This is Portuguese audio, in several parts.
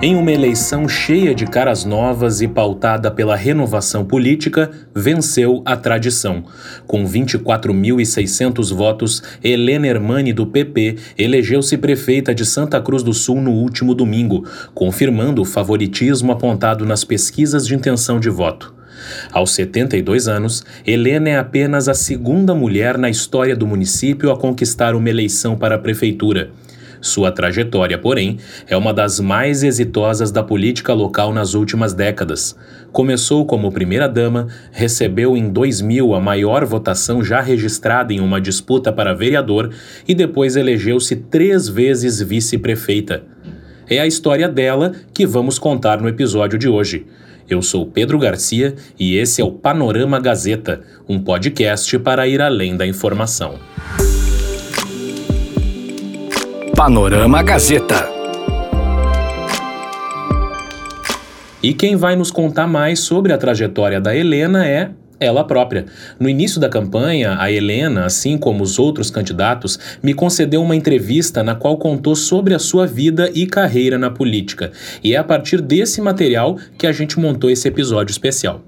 Em uma eleição cheia de caras novas e pautada pela renovação política, venceu a tradição. Com 24.600 votos, Helena Hermani, do PP, elegeu-se prefeita de Santa Cruz do Sul no último domingo, confirmando o favoritismo apontado nas pesquisas de intenção de voto. Aos 72 anos, Helena é apenas a segunda mulher na história do município a conquistar uma eleição para a prefeitura. Sua trajetória, porém, é uma das mais exitosas da política local nas últimas décadas. Começou como primeira-dama, recebeu em 2000 a maior votação já registrada em uma disputa para vereador e depois elegeu-se três vezes vice-prefeita. É a história dela que vamos contar no episódio de hoje. Eu sou Pedro Garcia e esse é o Panorama Gazeta, um podcast para ir além da informação. Panorama Gazeta. E quem vai nos contar mais sobre a trajetória da Helena é ela própria. No início da campanha, a Helena, assim como os outros candidatos, me concedeu uma entrevista na qual contou sobre a sua vida e carreira na política. E é a partir desse material que a gente montou esse episódio especial.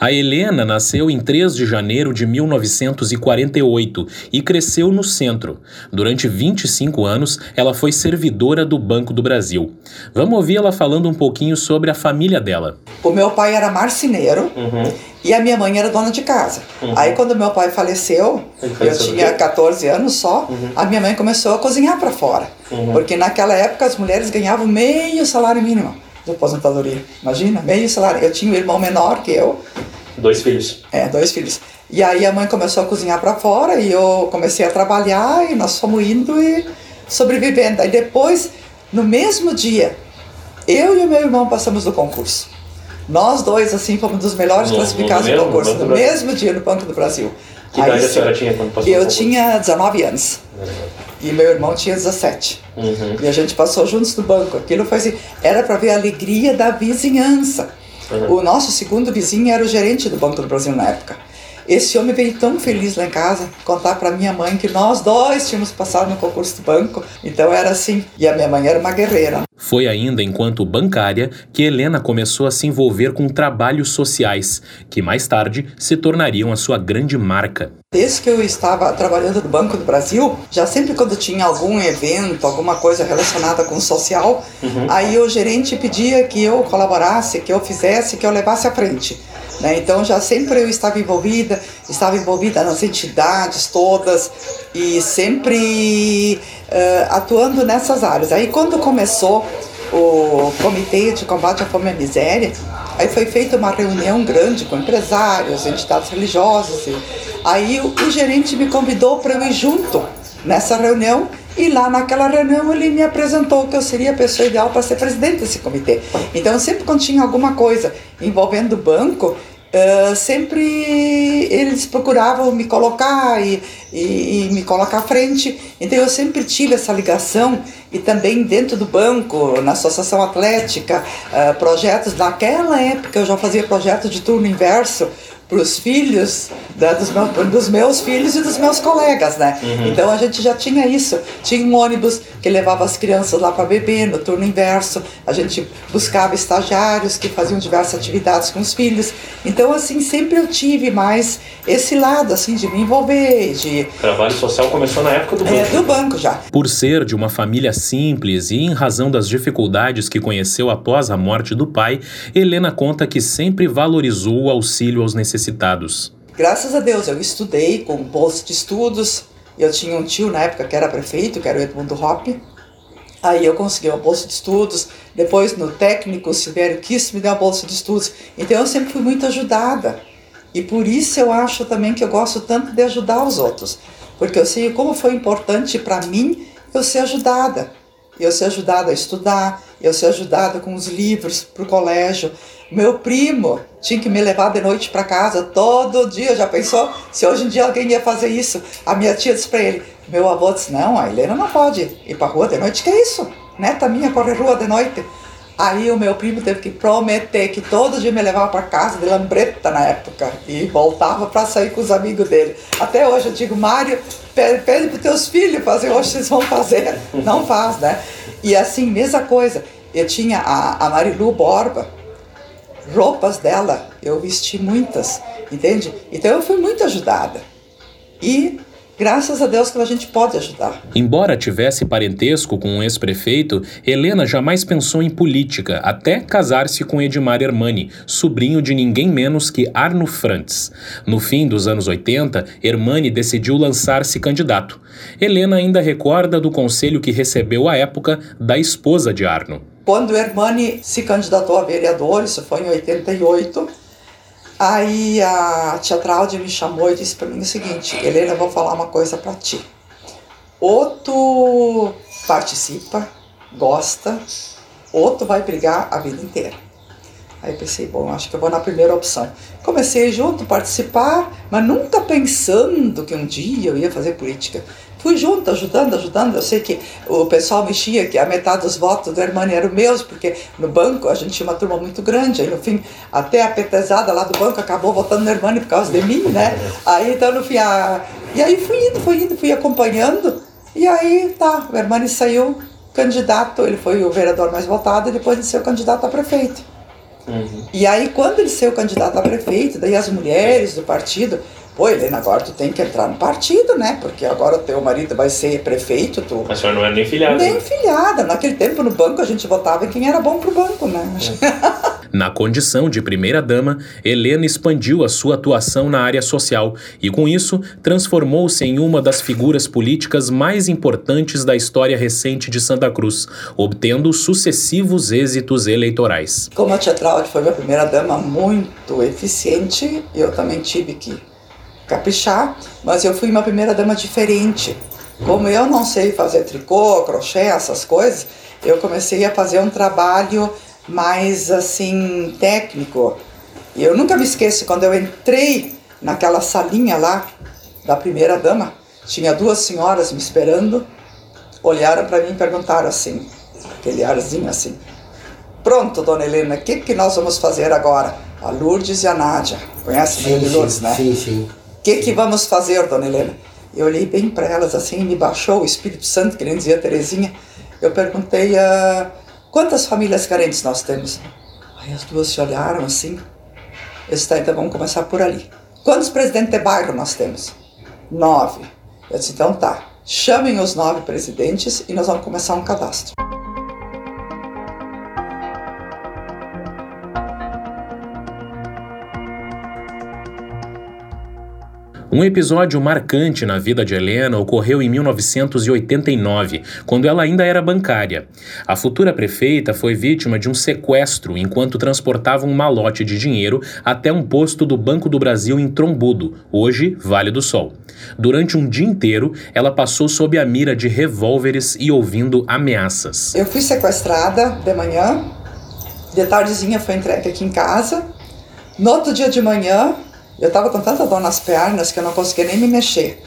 A Helena nasceu em 3 de janeiro de 1948 e cresceu no centro. Durante 25 anos, ela foi servidora do Banco do Brasil. Vamos ouvir ela falando um pouquinho sobre a família dela. O meu pai era marceneiro uhum. e a minha mãe era dona de casa. Uhum. Aí, quando meu pai faleceu, eu tinha 14 anos só, uhum. a minha mãe começou a cozinhar para fora. Uhum. Porque naquela época as mulheres ganhavam meio salário mínimo de aposentadoria. Imagina, meio salário. Eu tinha um irmão menor que eu. Dois filhos. É, dois filhos. E aí a mãe começou a cozinhar para fora e eu comecei a trabalhar e nós fomos indo e sobrevivendo. Aí depois, no mesmo dia, eu e o meu irmão passamos do concurso. Nós dois, assim, fomos dos melhores no, classificados no do, concurso, no, mesmo dia no Banco do Brasil. Que idade a senhora tinha quando passou Eu tinha 19 anos. E meu irmão tinha 17. Uhum. E a gente passou juntos no banco. Aquilo foi assim, era para ver a alegria da vizinhança. Uhum. O nosso segundo vizinho era o gerente do Banco do Brasil na época. Esse homem veio tão feliz lá em casa contar para minha mãe que nós dois tínhamos passado no concurso do banco. Então era assim. E a minha mãe era uma guerreira. Foi ainda enquanto bancária que Helena começou a se envolver com trabalhos sociais, que mais tarde se tornariam a sua grande marca. Desde que eu estava trabalhando no Banco do Brasil, já sempre quando tinha algum evento, alguma coisa relacionada com o social, uhum. aí o gerente pedia que eu colaborasse, que eu fizesse, que eu levasse à frente. Né? Então já sempre eu estava envolvida, estava envolvida nas entidades todas e sempre uh, atuando nessas áreas. Aí quando começou o Comitê de Combate à Fome e à Miséria, aí foi feita uma reunião grande com empresários, entidades religiosas. E aí o, o gerente me convidou para eu ir junto nessa reunião e lá naquela reunião ele me apresentou que eu seria a pessoa ideal para ser presidente desse comitê. Então sempre quando tinha alguma coisa envolvendo o banco, Uh, sempre eles procuravam me colocar e, e, e, me colocar à frente. Então eu sempre tive essa ligação e também dentro do banco, na associação atlética, uh, projetos. Naquela época eu já fazia projetos de turno inverso para os filhos da, dos, meus, dos, meus filhos e dos meus colegas, né? Uhum. Então a gente já tinha isso. Tinha um ônibus que levava as crianças lá para beber no turno inverso. A gente buscava estagiários que faziam diversas atividades com os filhos. Então assim sempre eu tive mais esse lado assim de me envolver, de trabalho social começou na época do banco. É, do banco já. Por ser de uma família simples e em razão das dificuldades que conheceu após a morte do pai, Helena conta que sempre valorizou o auxílio aos necessitados necessitados. Graças a Deus, eu estudei com bolsa de estudos. Eu tinha um tio na época que era prefeito, que era o Edmundo Hoppe. Aí eu consegui uma bolsa de estudos. Depois, no técnico, o Silvério quis me dar a bolsa de estudos. Então, eu sempre fui muito ajudada. E por isso eu acho também que eu gosto tanto de ajudar os outros. Porque eu sei como foi importante para mim eu ser ajudada. Eu ser ajudada a estudar, eu ser ajudada com os livros para o colégio. Meu primo tinha que me levar de noite para casa todo dia. Já pensou se hoje em dia alguém ia fazer isso? A minha tia disse para ele: Meu avô disse: Não, a Helena não pode ir para rua de noite. Que é isso? Neta minha corre rua de noite. Aí o meu primo teve que prometer que todo dia me levava para casa de lambreta na época e voltava para sair com os amigos dele. Até hoje eu digo, Mário, pede, pede para teus filhos fazer, hoje vocês vão fazer. Não faz, né? E assim, mesma coisa. Eu tinha a, a Marilu Borba, roupas dela, eu vesti muitas, entende? Então eu fui muito ajudada. E graças a Deus que a gente pode ajudar. Embora tivesse parentesco com um ex-prefeito, Helena jamais pensou em política, até casar-se com Edmar Hermani, sobrinho de ninguém menos que Arno Frantz. No fim dos anos 80, Hermani decidiu lançar-se candidato. Helena ainda recorda do conselho que recebeu à época da esposa de Arno. Quando Hermani se candidatou a vereador, isso foi em 88, Aí a tia Traude me chamou e disse para mim o seguinte: Helena, eu vou falar uma coisa para ti. Ou tu participa, gosta, ou tu vai brigar a vida inteira. Aí pensei, bom, acho que eu vou na primeira opção. Comecei junto, participar, mas nunca pensando que um dia eu ia fazer política. Fui junto, ajudando, ajudando. Eu sei que o pessoal mexia, que a metade dos votos do Hermani eram meus, porque no banco a gente tinha uma turma muito grande. Aí no fim, até a petezada lá do banco acabou votando no Hermani por causa de mim, né? Aí então no fim, a... e aí fui indo, fui indo, fui acompanhando. E aí tá, o Hermani saiu candidato, ele foi o vereador mais votado e depois ele saiu candidato a prefeito. Uhum. E aí, quando ele saiu candidato a prefeito, daí as mulheres do partido Pô, Helena, agora tu tem que entrar no partido, né? Porque agora o teu marido vai ser prefeito, tu... A senhora não é nem filiada. Nem filiada. Naquele tempo, no banco, a gente votava em quem era bom pro banco, né? É. Na condição de primeira-dama, Helena expandiu a sua atuação na área social e, com isso, transformou-se em uma das figuras políticas mais importantes da história recente de Santa Cruz, obtendo sucessivos êxitos eleitorais. Como a tia Traude foi minha primeira-dama muito eficiente, eu também tive que caprichar, mas eu fui uma primeira dama diferente. Como eu não sei fazer tricô, crochê, essas coisas, eu comecei a fazer um trabalho mais assim técnico. E eu nunca me esqueço quando eu entrei naquela salinha lá da primeira dama, tinha duas senhoras me esperando, olharam para mim e perguntaram assim, aquele arzinho assim: Pronto, dona Helena, o que, que nós vamos fazer agora? A Lourdes e a Nádia. Conhece sim, a Lourdes, né? Sim, sim que, que vamos fazer, dona Helena? Eu olhei bem para elas assim, me baixou o Espírito Santo, que nem dizia a Terezinha. Eu perguntei, uh, quantas famílias carentes nós temos? Aí as duas se olharam assim. Eu disse, tá, então vamos começar por ali. Quantos presidentes de bairro nós temos? Nove. Eu disse, então tá, chamem os nove presidentes e nós vamos começar um cadastro. Um episódio marcante na vida de Helena ocorreu em 1989, quando ela ainda era bancária. A futura prefeita foi vítima de um sequestro enquanto transportava um malote de dinheiro até um posto do Banco do Brasil em Trombudo, hoje Vale do Sol. Durante um dia inteiro, ela passou sob a mira de revólveres e ouvindo ameaças. Eu fui sequestrada de manhã, de tardezinha foi entregue aqui em casa. No outro dia de manhã, eu estava com tanta dor nas pernas que eu não conseguia nem me mexer.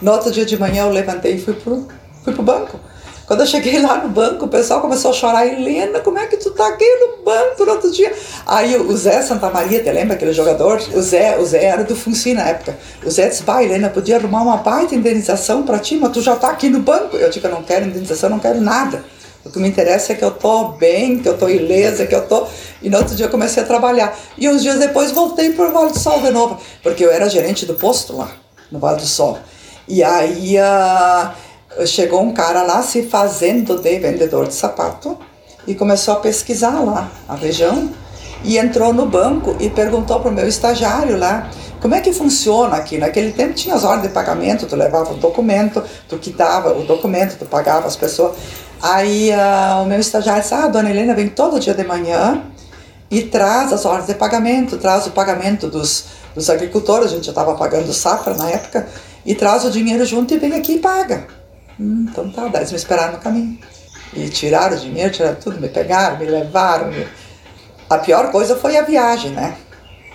No outro dia de manhã eu levantei e fui pro, fui pro banco. Quando eu cheguei lá no banco, o pessoal começou a chorar. Helena, como é que tu tá aqui no banco no outro dia? Aí o Zé Santa Maria, te lembra aquele jogador? O Zé, o Zé era do Funci na época. O Zé disse, vai, Helena, podia arrumar uma baita indenização para ti, mas tu já tá aqui no banco. Eu digo, eu não quero indenização, não quero nada. O que me interessa é que eu tô bem, que eu tô ilesa, que eu tô. E no outro dia eu comecei a trabalhar. E uns dias depois voltei para o Vale do Sol de novo, porque eu era gerente do posto lá, no Vale do Sol. E aí uh, chegou um cara lá se fazendo de vendedor de sapato e começou a pesquisar lá a região e entrou no banco e perguntou para o meu estagiário lá como é que funciona aqui? Naquele tempo tinha as ordens de pagamento, tu levava o documento, tu quitava o documento, tu pagava as pessoas. Aí uh, o meu estagiário disse, ah, a dona Helena vem todo dia de manhã e traz as ordens de pagamento, traz o pagamento dos, dos agricultores, a gente já estava pagando safra na época, e traz o dinheiro junto e vem aqui e paga. Hum, então tá, daí eles me esperaram no caminho. E tiraram o dinheiro, tiraram tudo, me pegaram, me levaram. Me... A pior coisa foi a viagem, né?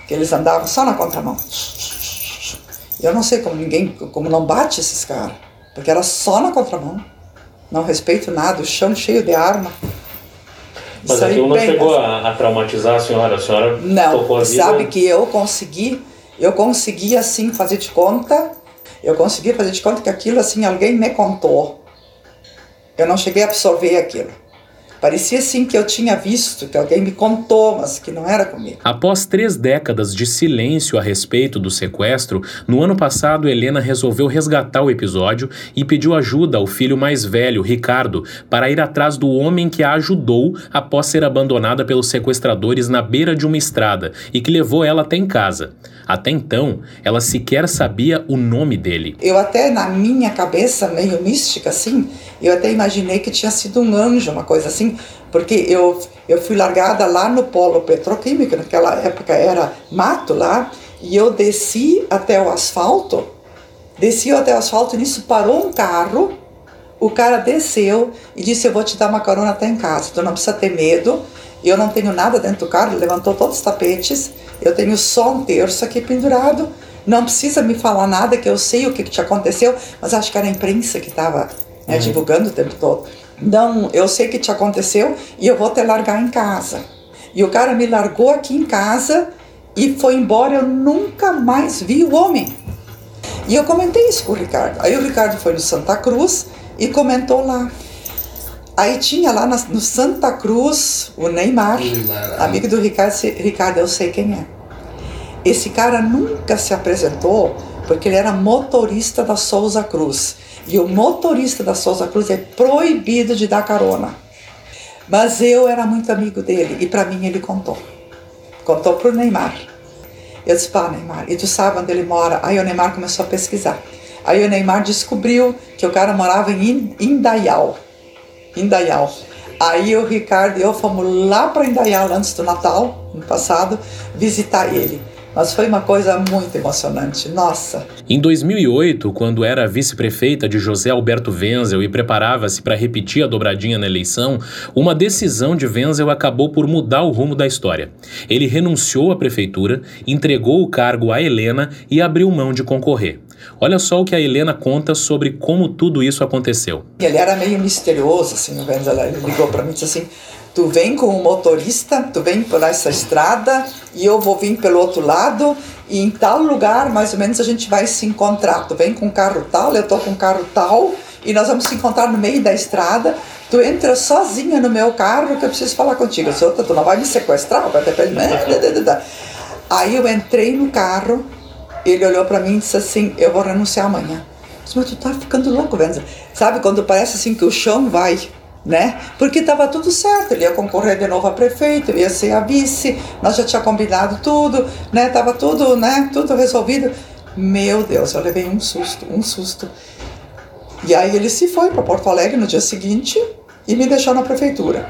Que eles andavam só na contramão. Eu não sei como ninguém, como não bate esses caras, porque era só na contramão não respeito nada, o chão cheio de arma. Mas aquilo não chegou a, a, traumatizar a senhora? A senhora não, a sabe que eu consegui, eu consegui assim fazer de conta, eu consegui fazer de conta que aquilo assim alguém me contou. Eu não cheguei a absorver aquilo. Parecia assim que eu tinha visto, que alguém me contou, mas que não era comigo. Após três décadas de silêncio a respeito do sequestro, no ano passado Helena resolveu resgatar o episódio e pediu ajuda ao filho mais velho, Ricardo, para ir atrás do homem que a ajudou após ser abandonada pelos sequestradores na beira de uma estrada e que levou ela até em casa. Até então, ela sequer sabia o nome dele. Eu até na minha cabeça, meio mística assim, eu até imaginei que tinha sido um anjo, uma coisa assim, porque eu, eu fui largada lá no polo petroquímico, naquela época era mato lá, e eu desci até o asfalto, desci até o asfalto e nisso parou um carro, o cara desceu e disse, eu vou te dar uma carona até em casa, tu não precisa ter medo, eu não tenho nada dentro do carro, levantou todos os tapetes, eu tenho só um terço aqui pendurado, não precisa me falar nada, que eu sei o que, que te aconteceu, mas acho que era a imprensa que estava né, uhum. divulgando o tempo todo. Não, eu sei o que te aconteceu e eu vou te largar em casa. E o cara me largou aqui em casa e foi embora, eu nunca mais vi o homem. E eu comentei isso com o Ricardo. Aí o Ricardo foi no Santa Cruz e comentou lá. Aí tinha lá no Santa Cruz o Neymar, ah. amigo do Ricardo. Ricardo, eu sei quem é. Esse cara nunca se apresentou porque ele era motorista da Souza Cruz. E o motorista da Souza Cruz é proibido de dar carona. Mas eu era muito amigo dele e para mim ele contou. Contou pro Neymar. Eu disse, pá, Neymar, e tu sabe onde ele mora? Aí o Neymar começou a pesquisar. Aí o Neymar descobriu que o cara morava em Indaial. Indaial. Aí o Ricardo e eu fomos lá para Indaial antes do Natal, no passado, visitar ele. Mas foi uma coisa muito emocionante, nossa. Em 2008, quando era vice-prefeita de José Alberto Wenzel e preparava-se para repetir a dobradinha na eleição, uma decisão de Wenzel acabou por mudar o rumo da história. Ele renunciou à prefeitura, entregou o cargo a Helena e abriu mão de concorrer. Olha só o que a Helena conta sobre como tudo isso aconteceu. Ele era meio misterioso, assim, o Wenzel ele ligou para mim e disse assim: Tu vem com o motorista, tu vem por essa estrada e eu vou vir pelo outro lado e em tal lugar mais ou menos a gente vai se encontrar. Tu vem com um carro tal, eu tô com um carro tal e nós vamos se encontrar no meio da estrada. Tu entra sozinha no meu carro que eu preciso falar contigo. Disse, tu não vai me sequestrar? Vai Aí eu entrei no carro, ele olhou para mim e disse assim, eu vou renunciar amanhã. Eu disse, mas tu tá ficando louco, Venza. Sabe quando parece assim que o chão vai né? Porque estava tudo certo, ele ia concorrer de novo a prefeito, ia ser a vice, nós já tinha combinado tudo, né? Tava tudo, né? Tudo resolvido. Meu Deus, eu levei um susto, um susto. E aí ele se foi para Porto Alegre no dia seguinte e me deixou na prefeitura,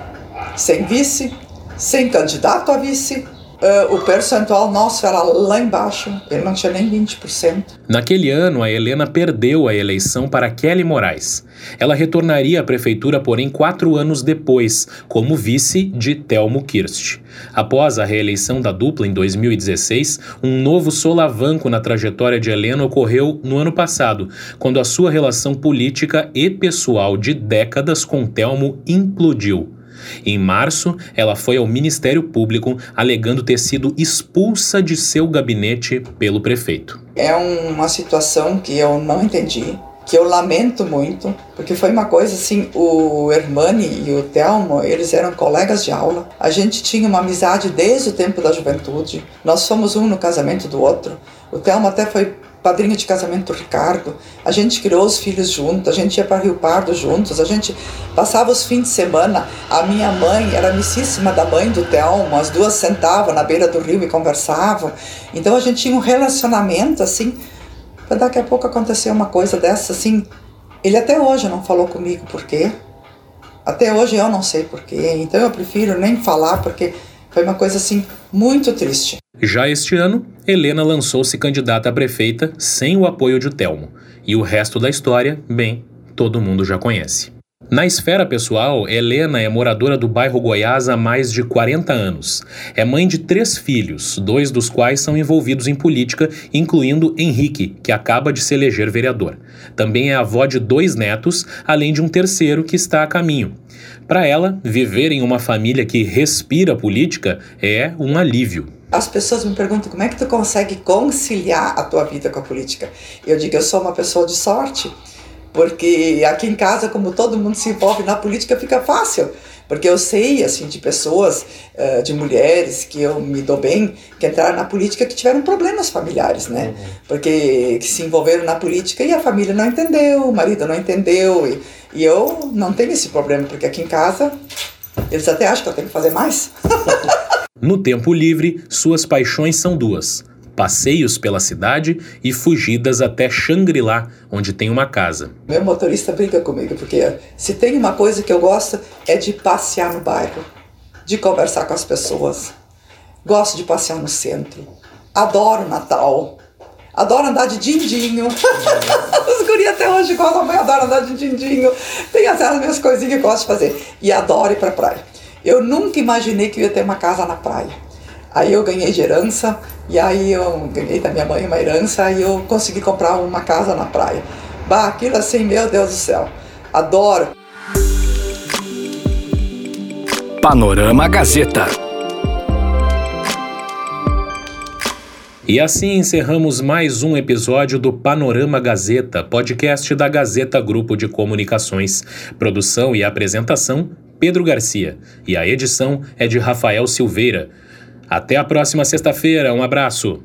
sem vice, sem candidato a vice, Uh, o percentual nosso era lá embaixo, ele não tinha nem 20%. Naquele ano, a Helena perdeu a eleição para Kelly Moraes. Ela retornaria à prefeitura, porém, quatro anos depois, como vice de Telmo Kirst. Após a reeleição da dupla em 2016, um novo solavanco na trajetória de Helena ocorreu no ano passado, quando a sua relação política e pessoal de décadas com Telmo implodiu. Em março, ela foi ao Ministério Público alegando ter sido expulsa de seu gabinete pelo prefeito. É uma situação que eu não entendi, que eu lamento muito, porque foi uma coisa assim, o Hermani e o Telmo, eles eram colegas de aula. A gente tinha uma amizade desde o tempo da juventude. Nós fomos um no casamento do outro. O Telmo até foi padrinho de casamento do Ricardo. A gente criou os filhos juntos, a gente ia para Rio Pardo juntos, a gente passava os fins de semana. A minha mãe era amicíssima da mãe do Telmo, as duas sentavam na beira do rio e conversavam. Então a gente tinha um relacionamento assim. Para daqui a pouco acontecer uma coisa dessa assim. Ele até hoje não falou comigo por quê. Até hoje eu não sei por quê. Então eu prefiro nem falar porque foi uma coisa assim muito triste. Já este ano, Helena lançou-se candidata a prefeita sem o apoio de Telmo. E o resto da história, bem, todo mundo já conhece. Na esfera pessoal, Helena é moradora do bairro Goiás há mais de 40 anos. É mãe de três filhos, dois dos quais são envolvidos em política, incluindo Henrique, que acaba de se eleger vereador. Também é avó de dois netos, além de um terceiro que está a caminho. Para ela, viver em uma família que respira política é um alívio. As pessoas me perguntam como é que tu consegue conciliar a tua vida com a política. Eu digo, eu sou uma pessoa de sorte, Porque aqui em casa, como todo mundo se envolve na política, fica fácil. Porque eu sei, assim, de pessoas, uh, de mulheres que eu me dou bem, que entraram na política que tiveram problemas familiares, né? Uhum. Porque que se envolveram na política e a família não entendeu, o marido não entendeu. E, e eu não tenho esse problema, porque aqui em casa eles até acham que eu tenho que fazer mais. no tempo livre, suas paixões são duas passeios pela cidade e fugidas até Xangri-Lá, onde tem uma casa. Meu motorista briga comigo, porque se tem uma coisa que eu gosto é de passear no bairro, de conversar com as pessoas. Gosto de passear no centro. Adoro Natal. Adoro andar de dindinho. Os guri até hoje gostam, mãe adoro andar de dindinho. Tem as minhas coisinhas que eu gosto de fazer. E adoro ir pra praia. Eu nunca imaginei que eu ia ter uma casa na praia. Aí eu ganhei de herança, e aí eu ganhei da minha mãe uma herança e eu consegui comprar uma casa na praia. Bah, aquilo assim, meu Deus do céu. Adoro. Panorama Gazeta. E assim encerramos mais um episódio do Panorama Gazeta, podcast da Gazeta Grupo de Comunicações. Produção e apresentação: Pedro Garcia. E a edição é de Rafael Silveira. Até a próxima sexta-feira. Um abraço.